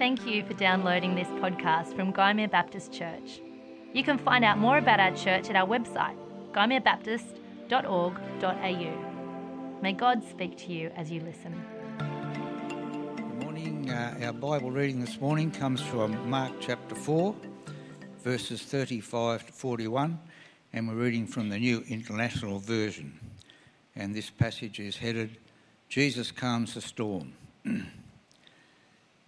Thank you for downloading this podcast from Gymea Baptist Church. You can find out more about our church at our website, gymeabaptist.org.au. May God speak to you as you listen. Good morning. Uh, our Bible reading this morning comes from Mark chapter 4, verses 35 to 41, and we're reading from the New International Version. And this passage is headed Jesus Calms the Storm.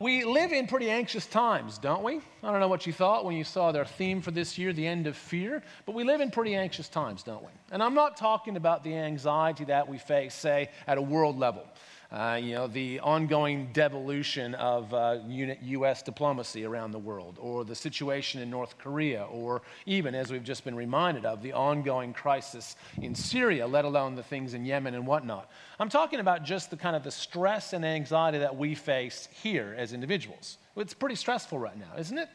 We live in pretty anxious times, don't we? I don't know what you thought when you saw their theme for this year, the end of fear, but we live in pretty anxious times, don't we? And I'm not talking about the anxiety that we face, say, at a world level. Uh, you know, the ongoing devolution of uh, U.S. diplomacy around the world, or the situation in North Korea, or even, as we've just been reminded of, the ongoing crisis in Syria, let alone the things in Yemen and whatnot. I'm talking about just the kind of the stress and anxiety that we face here as individuals. It's pretty stressful right now, isn't it?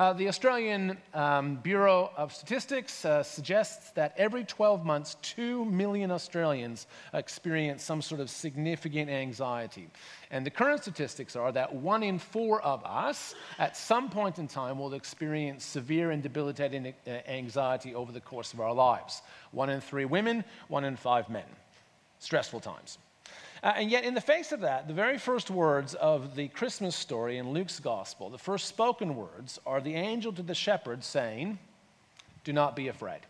Uh, the Australian um, Bureau of Statistics uh, suggests that every 12 months, 2 million Australians experience some sort of significant anxiety. And the current statistics are that one in four of us, at some point in time, will experience severe and debilitating uh, anxiety over the course of our lives. One in three women, one in five men. Stressful times. Uh, and yet, in the face of that, the very first words of the Christmas story in Luke's gospel, the first spoken words, are the angel to the shepherds saying, Do not be afraid.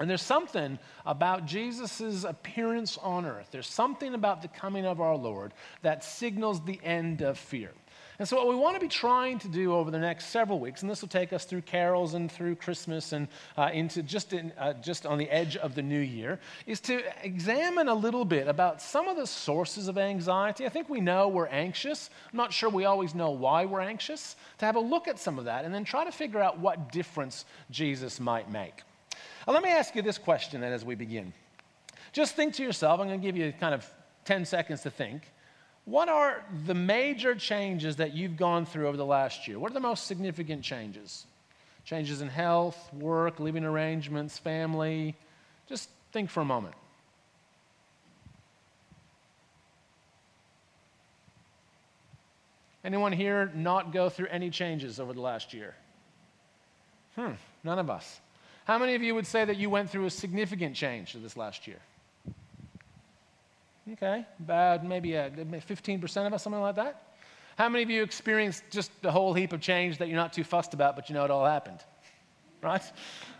And there's something about Jesus' appearance on earth, there's something about the coming of our Lord that signals the end of fear. And so, what we want to be trying to do over the next several weeks, and this will take us through carols and through Christmas and uh, into just, in, uh, just on the edge of the new year, is to examine a little bit about some of the sources of anxiety. I think we know we're anxious. I'm not sure we always know why we're anxious. To have a look at some of that and then try to figure out what difference Jesus might make. Now, let me ask you this question then as we begin. Just think to yourself, I'm going to give you kind of 10 seconds to think. What are the major changes that you've gone through over the last year? What are the most significant changes? Changes in health, work, living arrangements, family? Just think for a moment. Anyone here not go through any changes over the last year? Hmm, none of us. How many of you would say that you went through a significant change this last year? Okay, about maybe uh, a, 15% of us, something like that. How many of you experienced just a whole heap of change that you're not too fussed about, but you know it all happened? Right?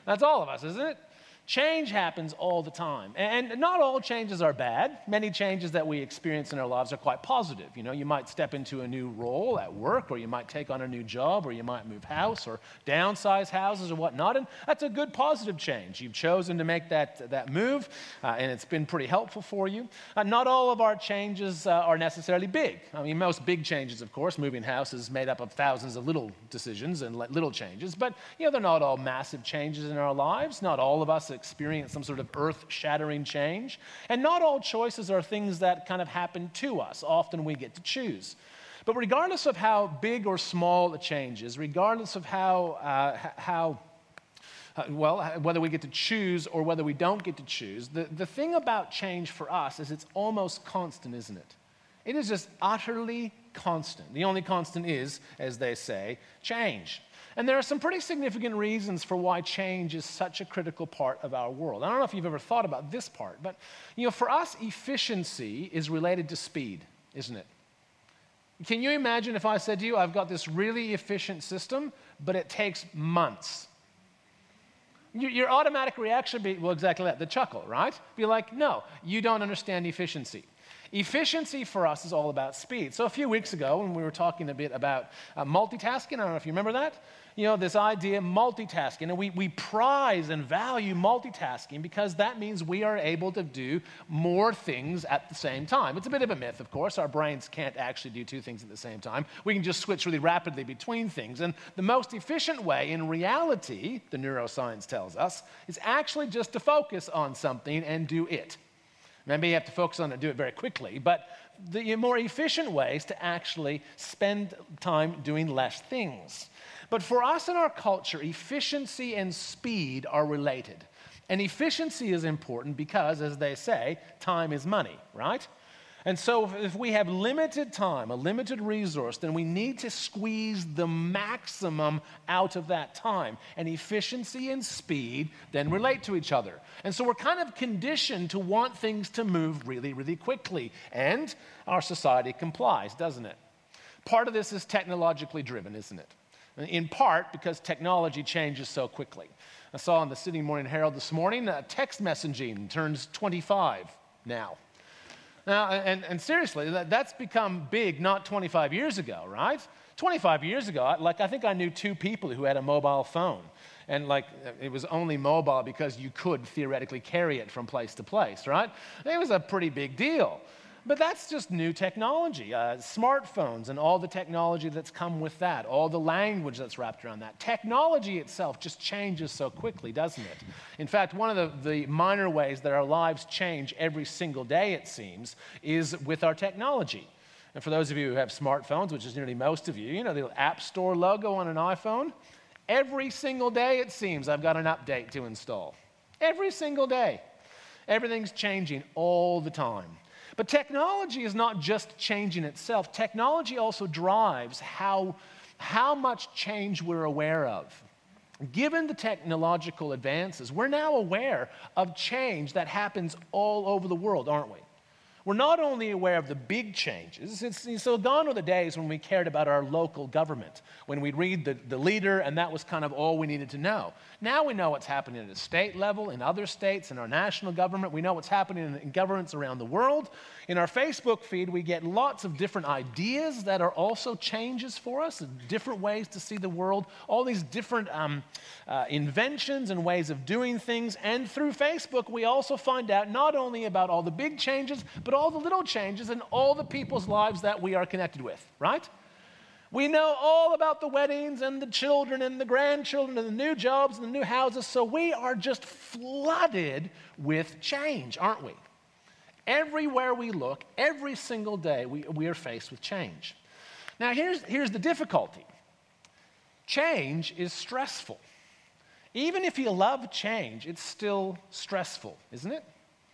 That's all of us, isn't it? Change happens all the time. And not all changes are bad. Many changes that we experience in our lives are quite positive. You know, you might step into a new role at work, or you might take on a new job, or you might move house, or downsize houses, or whatnot. And that's a good positive change. You've chosen to make that, that move, uh, and it's been pretty helpful for you. Uh, not all of our changes uh, are necessarily big. I mean, most big changes, of course, moving house is made up of thousands of little decisions and little changes. But, you know, they're not all massive changes in our lives. Not all of us experience some sort of earth shattering change. And not all choices are things that kind of happen to us. Often we get to choose. But regardless of how big or small a change is, regardless of how, uh, how uh, well, whether we get to choose or whether we don't get to choose, the, the thing about change for us is it's almost constant, isn't it? It is just utterly constant. The only constant is, as they say, change. And there are some pretty significant reasons for why change is such a critical part of our world. I don't know if you've ever thought about this part, but you know, for us, efficiency is related to speed, isn't it? Can you imagine if I said to you, I've got this really efficient system, but it takes months? Your automatic reaction would be, well, exactly that, the chuckle, right? Be like, no, you don't understand efficiency. Efficiency for us is all about speed. So a few weeks ago, when we were talking a bit about uh, multitasking, I don't know if you remember that, you know, this idea of multitasking. And we, we prize and value multitasking because that means we are able to do more things at the same time. It's a bit of a myth, of course. Our brains can't actually do two things at the same time. We can just switch really rapidly between things. And the most efficient way, in reality, the neuroscience tells us, is actually just to focus on something and do it. Maybe you have to focus on it and do it very quickly, but the more efficient way is to actually spend time doing less things. But for us in our culture, efficiency and speed are related. And efficiency is important because, as they say, time is money, right? And so, if we have limited time, a limited resource, then we need to squeeze the maximum out of that time. And efficiency and speed then relate to each other. And so, we're kind of conditioned to want things to move really, really quickly. And our society complies, doesn't it? Part of this is technologically driven, isn't it? In part because technology changes so quickly. I saw in the Sydney Morning Herald this morning that text messaging turns 25 now. Now, and, and seriously, that, that's become big not 25 years ago, right? 25 years ago, like I think I knew two people who had a mobile phone. And like it was only mobile because you could theoretically carry it from place to place, right? It was a pretty big deal. But that's just new technology. Uh, smartphones and all the technology that's come with that, all the language that's wrapped around that. Technology itself just changes so quickly, doesn't it? In fact, one of the, the minor ways that our lives change every single day, it seems, is with our technology. And for those of you who have smartphones, which is nearly most of you, you know the App Store logo on an iPhone? Every single day, it seems, I've got an update to install. Every single day. Everything's changing all the time. But technology is not just changing itself, technology also drives how, how much change we're aware of. Given the technological advances, we're now aware of change that happens all over the world, aren't we? We're not only aware of the big changes, it's, so gone are the days when we cared about our local government, when we'd read the, the leader and that was kind of all we needed to know. Now we know what's happening at a state level, in other states, in our national government. We know what's happening in, in governments around the world. In our Facebook feed, we get lots of different ideas that are also changes for us, different ways to see the world, all these different um, uh, inventions and ways of doing things. And through Facebook, we also find out not only about all the big changes, but all the little changes in all the people's lives that we are connected with, right? We know all about the weddings and the children and the grandchildren and the new jobs and the new houses, so we are just flooded with change, aren't we? Everywhere we look, every single day, we, we are faced with change. Now, here's, here's the difficulty change is stressful. Even if you love change, it's still stressful, isn't it?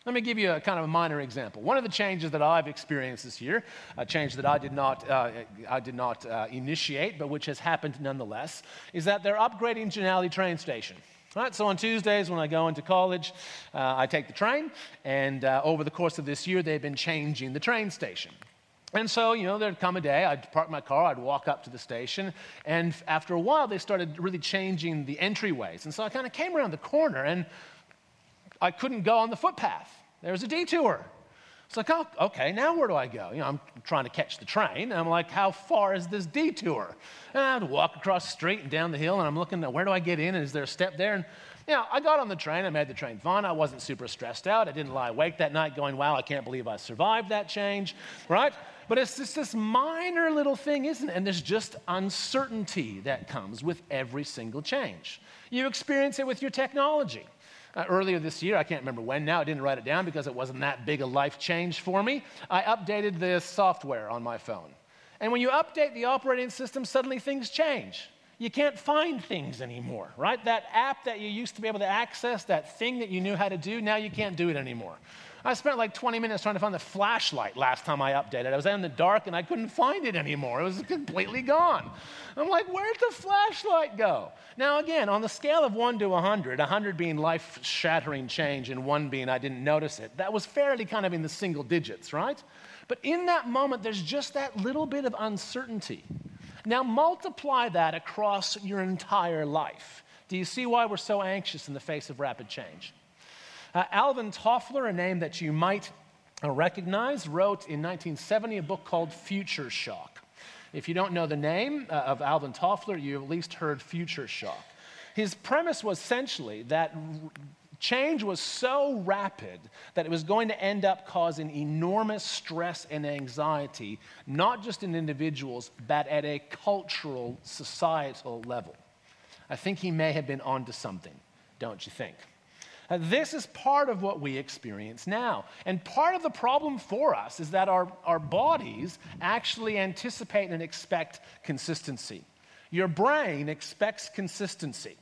Let me give you a kind of a minor example. One of the changes that I've experienced this year, a change that I did not, uh, I did not uh, initiate, but which has happened nonetheless, is that they're upgrading Jannali train station. Right, so on Tuesdays when I go into college, uh, I take the train, and uh, over the course of this year, they've been changing the train station. And so, you know, there'd come a day, I'd park my car, I'd walk up to the station, and after a while, they started really changing the entryways. And so I kind of came around the corner, and I couldn't go on the footpath. There was a detour. It's like, oh, okay, now where do I go? You know, I'm trying to catch the train. I'm like, how far is this detour? And I had to walk across the street and down the hill, and I'm looking at where do I get in? And is there a step there? And, you know, I got on the train. I made the train fine. I wasn't super stressed out. I didn't lie awake that night going, wow, I can't believe I survived that change, right? But it's just this minor little thing, isn't it? And there's just uncertainty that comes with every single change. You experience it with your technology. Uh, earlier this year, I can't remember when now, I didn't write it down because it wasn't that big a life change for me. I updated the software on my phone. And when you update the operating system, suddenly things change. You can't find things anymore, right? That app that you used to be able to access, that thing that you knew how to do, now you can't do it anymore. I spent like 20 minutes trying to find the flashlight last time I updated. I was in the dark and I couldn't find it anymore. It was completely gone. I'm like, where'd the flashlight go? Now, again, on the scale of 1 to 100, 100 being life shattering change and 1 being I didn't notice it, that was fairly kind of in the single digits, right? But in that moment, there's just that little bit of uncertainty. Now, multiply that across your entire life. Do you see why we're so anxious in the face of rapid change? Uh, Alvin Toffler, a name that you might uh, recognize, wrote in 1970 a book called Future Shock. If you don't know the name uh, of Alvin Toffler, you at least heard Future Shock. His premise was essentially that change was so rapid that it was going to end up causing enormous stress and anxiety, not just in individuals, but at a cultural, societal level. I think he may have been onto something, don't you think? This is part of what we experience now. And part of the problem for us is that our, our bodies actually anticipate and expect consistency. Your brain expects consistency.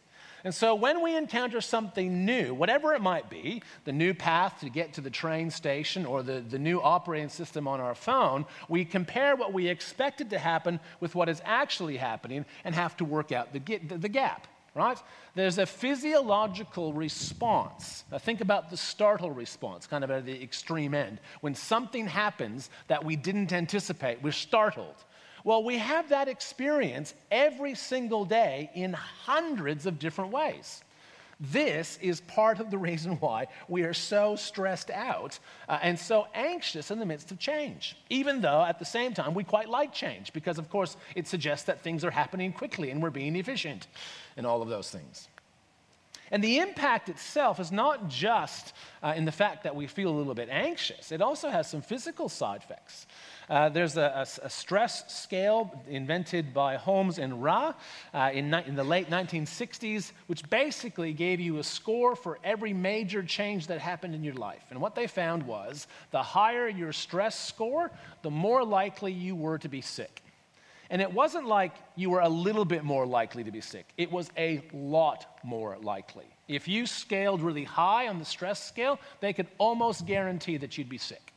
And so when we encounter something new, whatever it might be, the new path to get to the train station or the, the new operating system on our phone, we compare what we expected to happen with what is actually happening and have to work out the, the gap right? There's a physiological response. Now think about the startle response, kind of at the extreme end. When something happens that we didn't anticipate, we're startled. Well, we have that experience every single day in hundreds of different ways. This is part of the reason why we are so stressed out uh, and so anxious in the midst of change, even though at the same time we quite like change, because of course it suggests that things are happening quickly and we're being efficient and all of those things. And the impact itself is not just uh, in the fact that we feel a little bit anxious, it also has some physical side effects. Uh, there's a, a, a, stress scale invented by Holmes and Rahe uh, in, in the late 1960s, which basically gave you a score for every major change that happened in your life. And what they found was the higher your stress score, the more likely you were to be sick. And it wasn't like you were a little bit more likely to be sick, it was a lot more likely. If you scaled really high on the stress scale, they could almost guarantee that you'd be sick.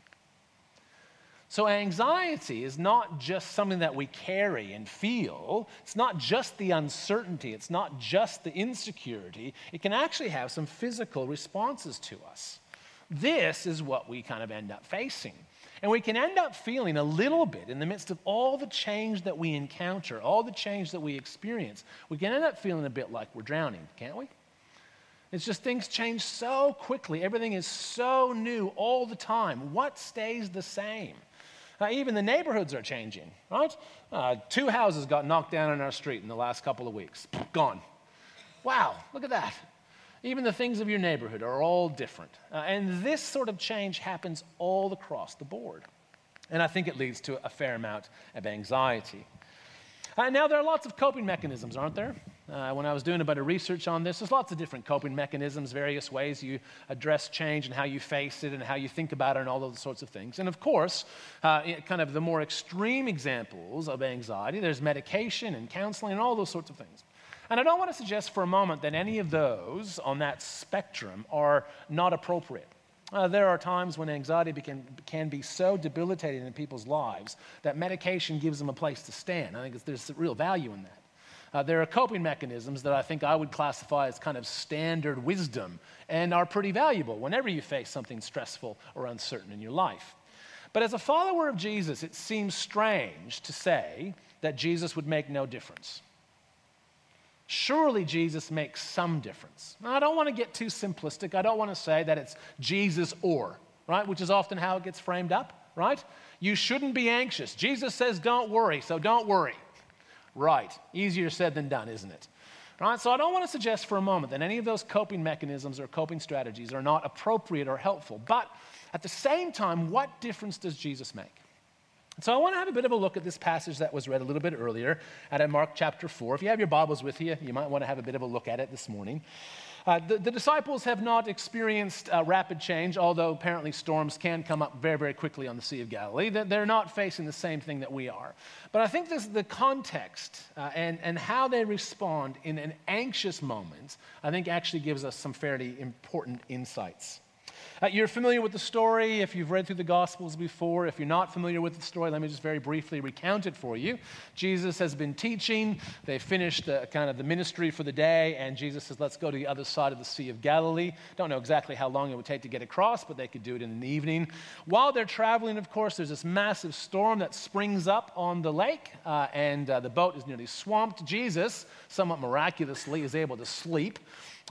So, anxiety is not just something that we carry and feel. It's not just the uncertainty. It's not just the insecurity. It can actually have some physical responses to us. This is what we kind of end up facing. And we can end up feeling a little bit in the midst of all the change that we encounter, all the change that we experience. We can end up feeling a bit like we're drowning, can't we? It's just things change so quickly. Everything is so new all the time. What stays the same? Uh, even the neighborhoods are changing, right? Uh, two houses got knocked down on our street in the last couple of weeks. Gone. Wow, look at that. Even the things of your neighborhood are all different. Uh, and this sort of change happens all across the board. And I think it leads to a fair amount of anxiety. Uh, now, there are lots of coping mechanisms, aren't there? Uh, when I was doing a bit of research on this, there's lots of different coping mechanisms, various ways you address change and how you face it and how you think about it and all those sorts of things. And of course, uh, kind of the more extreme examples of anxiety, there's medication and counseling and all those sorts of things. And I don't want to suggest for a moment that any of those on that spectrum are not appropriate. Uh, there are times when anxiety can, can be so debilitating in people's lives that medication gives them a place to stand. I think there's real value in that. Uh, there are coping mechanisms that I think I would classify as kind of standard wisdom and are pretty valuable whenever you face something stressful or uncertain in your life. But as a follower of Jesus, it seems strange to say that Jesus would make no difference. Surely Jesus makes some difference. Now, I don't want to get too simplistic. I don't want to say that it's Jesus or, right? Which is often how it gets framed up, right? You shouldn't be anxious. Jesus says, don't worry, so don't worry. Right. Easier said than done, isn't it? Right? So I don't want to suggest for a moment that any of those coping mechanisms or coping strategies are not appropriate or helpful. But at the same time, what difference does Jesus make? So I want to have a bit of a look at this passage that was read a little bit earlier out of Mark chapter 4. If you have your Bibles with you, you might want to have a bit of a look at it this morning. Uh, the, the, disciples have not experienced uh, rapid change, although apparently storms can come up very, very quickly on the Sea of Galilee. They're not facing the same thing that we are. But I think this, the context uh, and, and how they respond in an anxious moment, I think actually gives us some fairly important insights. Uh, you're familiar with the story if you've read through the Gospels before. If you're not familiar with the story, let me just very briefly recount it for you. Jesus has been teaching. They finished uh, kind of the ministry for the day, and Jesus says, Let's go to the other side of the Sea of Galilee. Don't know exactly how long it would take to get across, but they could do it in the evening. While they're traveling, of course, there's this massive storm that springs up on the lake, uh, and uh, the boat is nearly swamped. Jesus, somewhat miraculously, is able to sleep.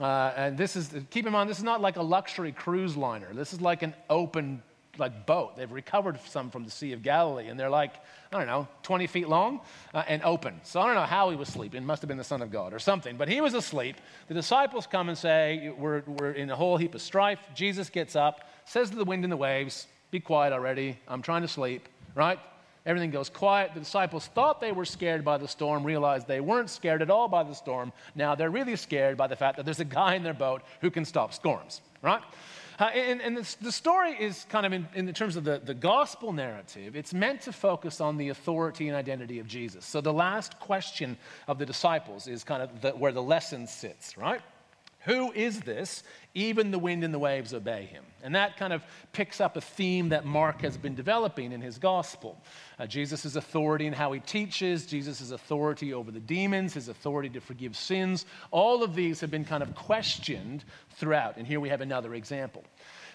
Uh, and this is, keep in mind, this is not like a luxury cruise liner. This is like an open like boat. They've recovered some from the Sea of Galilee, and they're like, I don't know, 20 feet long uh, and open. So I don't know how he was sleeping. Must have been the Son of God or something. But he was asleep. The disciples come and say, We're, we're in a whole heap of strife. Jesus gets up, says to the wind and the waves, Be quiet already. I'm trying to sleep, right? Everything goes quiet. The disciples thought they were scared by the storm, realized they weren't scared at all by the storm. Now they're really scared by the fact that there's a guy in their boat who can stop storms, right? Uh, and, and the, the, story is kind of in, in terms of the, the gospel narrative, it's meant to focus on the authority and identity of Jesus. So the last question of the disciples is kind of the, where the lesson sits, right? Who is this? Even the wind and the waves obey him. And that kind of picks up a theme that Mark has been developing in his gospel. Uh, Jesus' authority in how he teaches, Jesus' authority over the demons, his authority to forgive sins. All of these have been kind of questioned throughout. And here we have another example.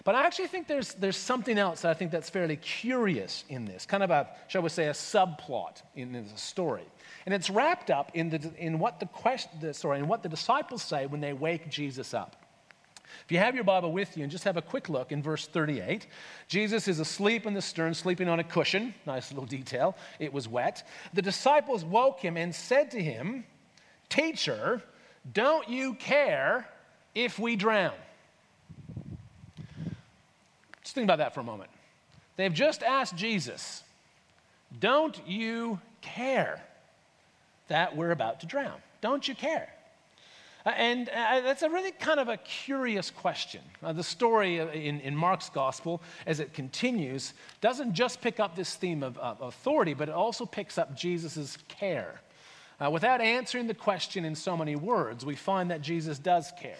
But I actually think there's, there's something else that I think that's fairly curious in this, kind of a, shall we say, a subplot in the story. And it's wrapped up in, the, in, what the quest, the, sorry, in what the disciples say when they wake Jesus up. If you have your Bible with you and just have a quick look in verse 38, Jesus is asleep in the stern, sleeping on a cushion. Nice little detail. It was wet. The disciples woke him and said to him, Teacher, don't you care if we drown? Just think about that for a moment. They've just asked Jesus, Don't you care that we're about to drown? Don't you care? Uh, and uh, that's a really kind of a curious question. Uh, the story in, in, Mark's gospel, as it continues, doesn't just pick up this theme of, of authority, but it also picks up Jesus' care. Uh, without answering the question in so many words, we find that Jesus does care.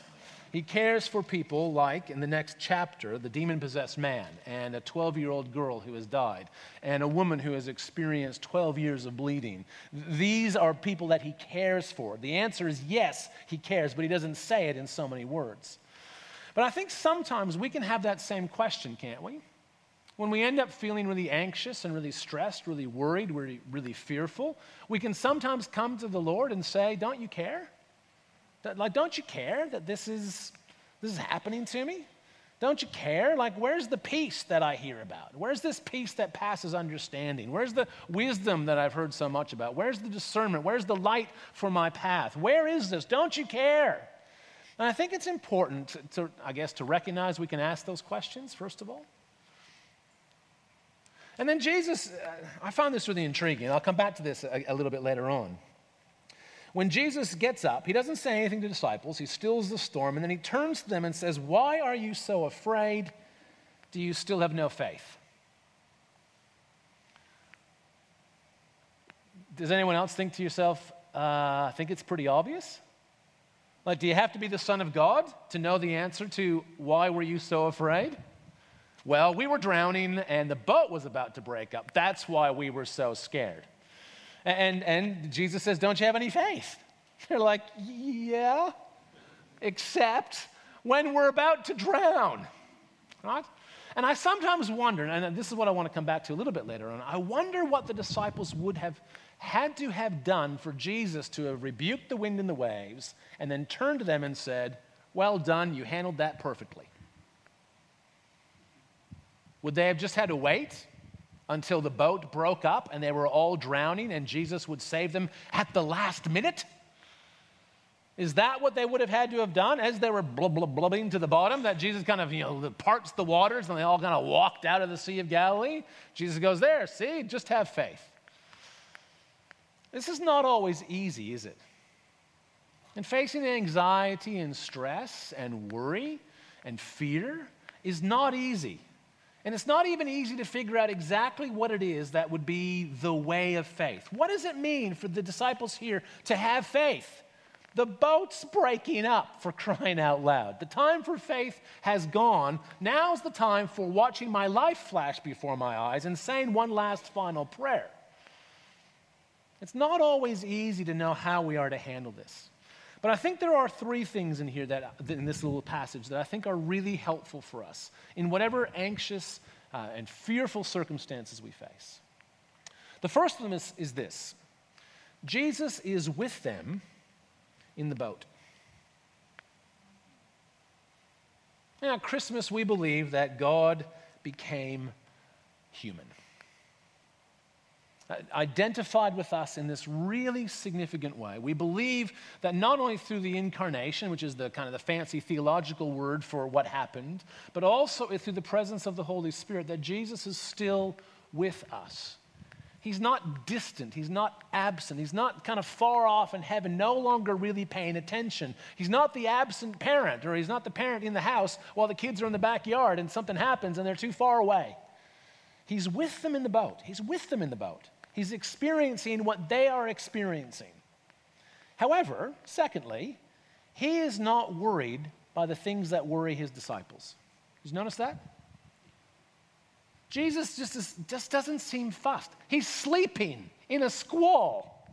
He cares for people like, in the next chapter, the demon possessed man and a 12 year old girl who has died and a woman who has experienced 12 years of bleeding. These are people that he cares for. The answer is yes, he cares, but he doesn't say it in so many words. But I think sometimes we can have that same question, can't we? When we end up feeling really anxious and really stressed, really worried, really, really fearful, we can sometimes come to the Lord and say, Don't you care? Like, don't you care that this is, this is happening to me? Don't you care? Like, where's the peace that I hear about? Where's this peace that passes understanding? Where's the wisdom that I've heard so much about? Where's the discernment? Where's the light for my path? Where is this? Don't you care? And I think it's important to, I guess, to recognize we can ask those questions, first of all. And then Jesus, uh, I found this really intriguing. I'll come back to this a, a little bit later on. When Jesus gets up, he doesn't say anything to disciples. He stills the storm, and then he turns to them and says, Why are you so afraid? Do you still have no faith? Does anyone else think to yourself, uh, I think it's pretty obvious? Like, do you have to be the Son of God to know the answer to why were you so afraid? Well, we were drowning and the boat was about to break up. That's why we were so scared. And, and Jesus says, Don't you have any faith? They're like, Yeah, except when we're about to drown. Right? And I sometimes wonder, and this is what I want to come back to a little bit later on, I wonder what the disciples would have had to have done for Jesus to have rebuked the wind and the waves and then turned to them and said, Well done, you handled that perfectly. Would they have just had to wait until the boat broke up and they were all drowning and Jesus would save them at the last minute? Is that what they would have had to have done as they were blub, blub, blubbing to the bottom? That Jesus kind of, you know, parts the waters and they all kind of walked out of the Sea of Galilee? Jesus goes, There, see, just have faith. This is not always easy, is it? And facing anxiety and stress and worry and fear is not easy. And it's not even easy to figure out exactly what it is that would be the way of faith. What does it mean for the disciples here to have faith? The boat's breaking up for crying out loud. The time for faith has gone. Now's the time for watching my life flash before my eyes and saying one last final prayer. It's not always easy to know how we are to handle this. But I think there are three things in here that, in this little passage that I think are really helpful for us in whatever anxious uh, and fearful circumstances we face. The first of them is, is this Jesus is with them in the boat. Now, at Christmas, we believe that God became human. Identified with us in this really significant way. We believe that not only through the incarnation, which is the kind of the fancy theological word for what happened, but also through the presence of the Holy Spirit, that Jesus is still with us. He's not distant. He's not absent. He's not kind of far off in heaven, no longer really paying attention. He's not the absent parent, or he's not the parent in the house while the kids are in the backyard and something happens and they're too far away. He's with them in the boat. He's with them in the boat. He's experiencing what they are experiencing. However, secondly, he is not worried by the things that worry his disciples. Did you notice that? Jesus just, is, just doesn't seem fussed. He's sleeping in a squall.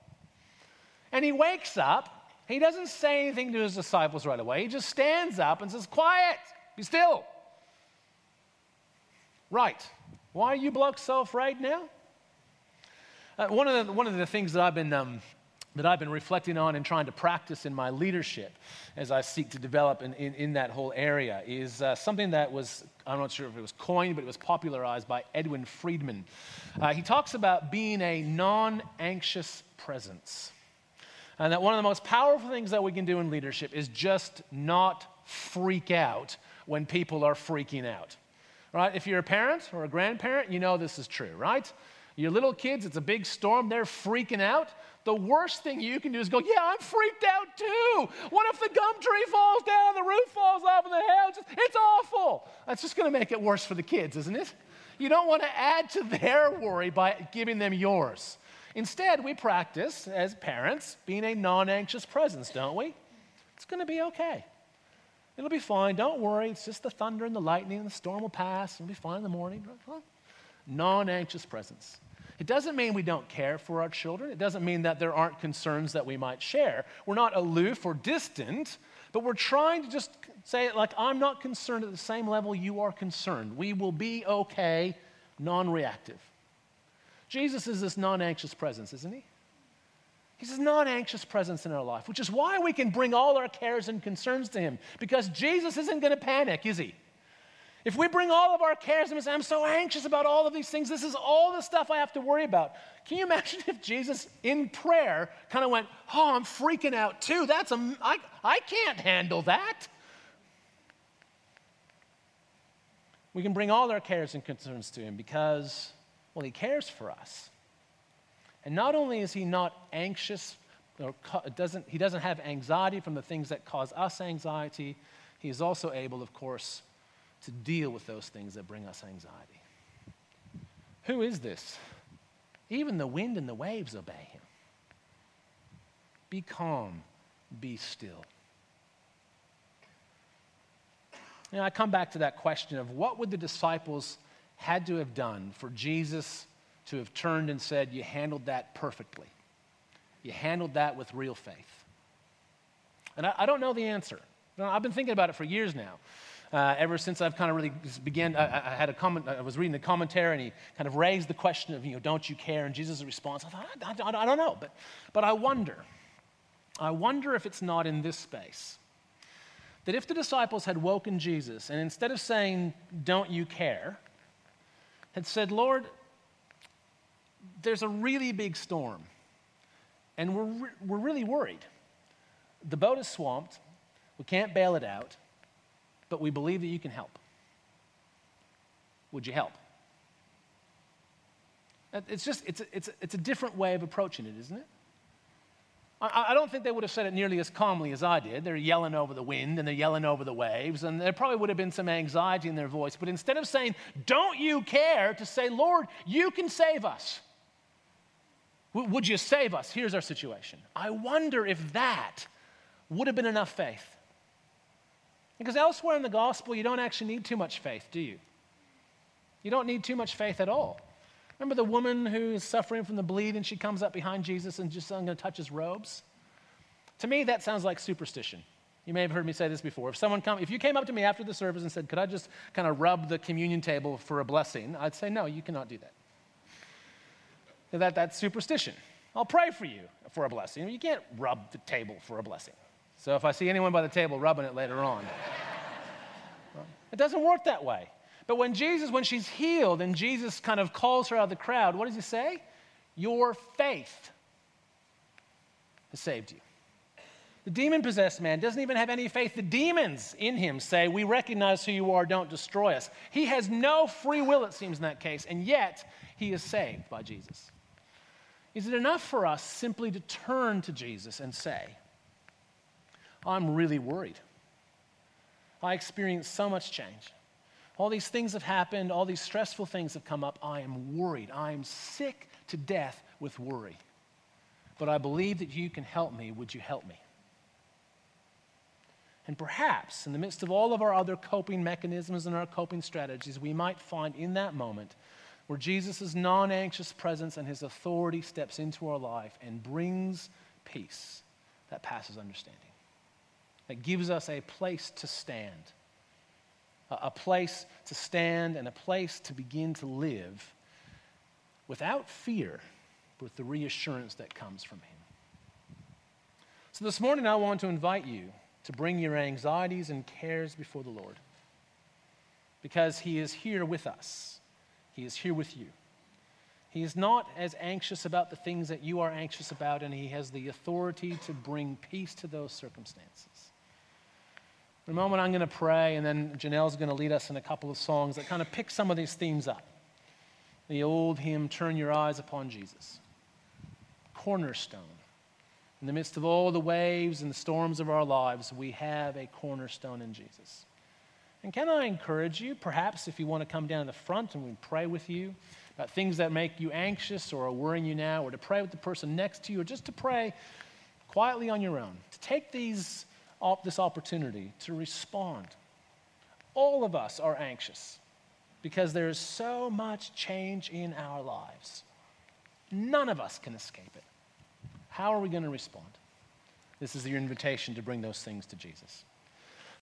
And he wakes up. He doesn't say anything to his disciples right away. He just stands up and says, Quiet, be still. Right. Why are you blokes so afraid now? Uh, one, of the, one of the things that I've been um, that I've been reflecting on and trying to practice in my leadership as I seek to develop in, in, in that whole area is uh, something that was, I'm not sure if it was coined, but it was popularized by Edwin Friedman. Uh, he talks about being a non anxious presence. And that one of the most powerful things that we can do in leadership is just not freak out when people are freaking out. Right? If you're a parent or a grandparent, you know this is true, right? Your little kids, it's a big storm, they're freaking out the worst thing you can do is go, Yeah, I'm freaked out too. What if the gum tree falls down, the roof falls off, and the house? It's awful. That's just going to make it worse for the kids, isn't it? You don't want to add to their worry by giving them yours. Instead, we practice as parents being a non anxious presence, don't we? It's going to be okay. It'll be fine. Don't worry. It's just the thunder and the lightning, and the storm will pass. It'll be fine in the morning. Non anxious presence. It doesn't mean we don't care for our children. It doesn't mean that there aren't concerns that we might share. We're not aloof or distant, but we're trying to just say like, I'm not concerned at the same level you are concerned. We will be okay, non reactive. Jesus is this non anxious presence, isn't he? He's this non anxious presence in our life, which is why we can bring all our cares and concerns to him, because Jesus isn't going to panic, is he? If we bring all of our cares and say, I'm so anxious about all of these things, this is all the stuff I have to worry about. Can you imagine if Jesus in prayer kind of went, Oh, I'm freaking out too? That's a, I, I can't handle that. We can bring all our cares and concerns to him because, well, he cares for us. And not only is he not anxious, or doesn't, he doesn't have anxiety from the things that cause us anxiety, he is also able, of course, to deal with those things that bring us anxiety. Who is this? Even the wind and the waves obey him. Be calm, be still. You know, I come back to that question of what would the disciples had to have done for Jesus to have turned and said, You handled that perfectly. You handled that with real faith. And I, I don't know the answer. I've been thinking about it for years now uh, ever since I've kind of really began. I, I, had a comment. I was reading the commentary, and he kind of raised the question of, you know, don't you care? And Jesus' response, I thought, I, I, I don't know, but, but I wonder. I wonder if it's not in this space that if the disciples had woken Jesus and instead of saying, Don't you care, had said, Lord, there's a really big storm, and we're, re- we're really worried. The boat is swamped, we can't bail it out but we believe that you can help. Would you help? Uh, it's just, it's a, it's, a, it's a different way of approaching it, isn't it? I, I don't think they would have said it nearly as calmly as I did. They're yelling over the wind and they're yelling over the waves, and there probably would have been some anxiety in their voice. But instead of saying, Don't you care, to say, Lord, you can save us. Would you save us? Here's our situation. I wonder if that would have been enough faith. Because elsewhere in the gospel, you don't actually need too much faith, do you? You don't need too much faith at all. Remember the woman who's suffering from the bleed and she comes up behind Jesus and just, I'm going to touch his robes? To me, that sounds like superstition. You may have heard me say this before. If someone come, if you came up to me after the service and said, "Could I just kind of rub the communion table for a blessing?" I'd say, "No, you cannot do that. That that's superstition. I'll pray for you for a blessing. You can't rub the table for a blessing. So if I see anyone by the table rubbing it later on, it doesn't work that way. But when Jesus, when she's healed and Jesus kind of calls her out of the crowd, what does he say? Your faith has saved you. The demon possessed man doesn't even have any faith. The demons in him say, We recognize who you are, don't destroy us. He has no free will, it seems, in that case, and yet he is saved by Jesus. Is it enough for us simply to turn to Jesus and say, I'm really worried? I experienced so much change. All these things have happened, all these stressful things have come up. I am worried. I am sick to death with worry. But I believe that you can help me. Would you help me? And perhaps, in the midst of all of our other coping mechanisms and our coping strategies, we might find in that moment where Jesus' non anxious presence and his authority steps into our life and brings peace that passes understanding, that gives us a place to stand a place to stand and a place to begin to live without fear, with the reassurance that comes from Him. So this morning, I want to invite you to bring your anxieties and cares before the Lord because He is here with us, He is here with you. He is not as anxious about the things that you are anxious about, and He has the authority to bring peace to those circumstances. In a moment, I'm going to pray, and then Janelle's going to lead us in a couple of songs that kind of pick some of these themes up. The old hymn, Turn Your Eyes Upon Jesus. Cornerstone. In the midst of all the waves and the storms of our lives, we have a cornerstone in Jesus. And can I encourage you, perhaps if you want to come down to the front and we pray with you about things that make you anxious or are worrying you now, or to pray with the person next to you, or just to pray quietly on your own, to take these this opportunity to respond. All of us are anxious because there is so much change in our lives. None of us can escape it. How are we going to respond? This is your invitation to bring those things to Jesus.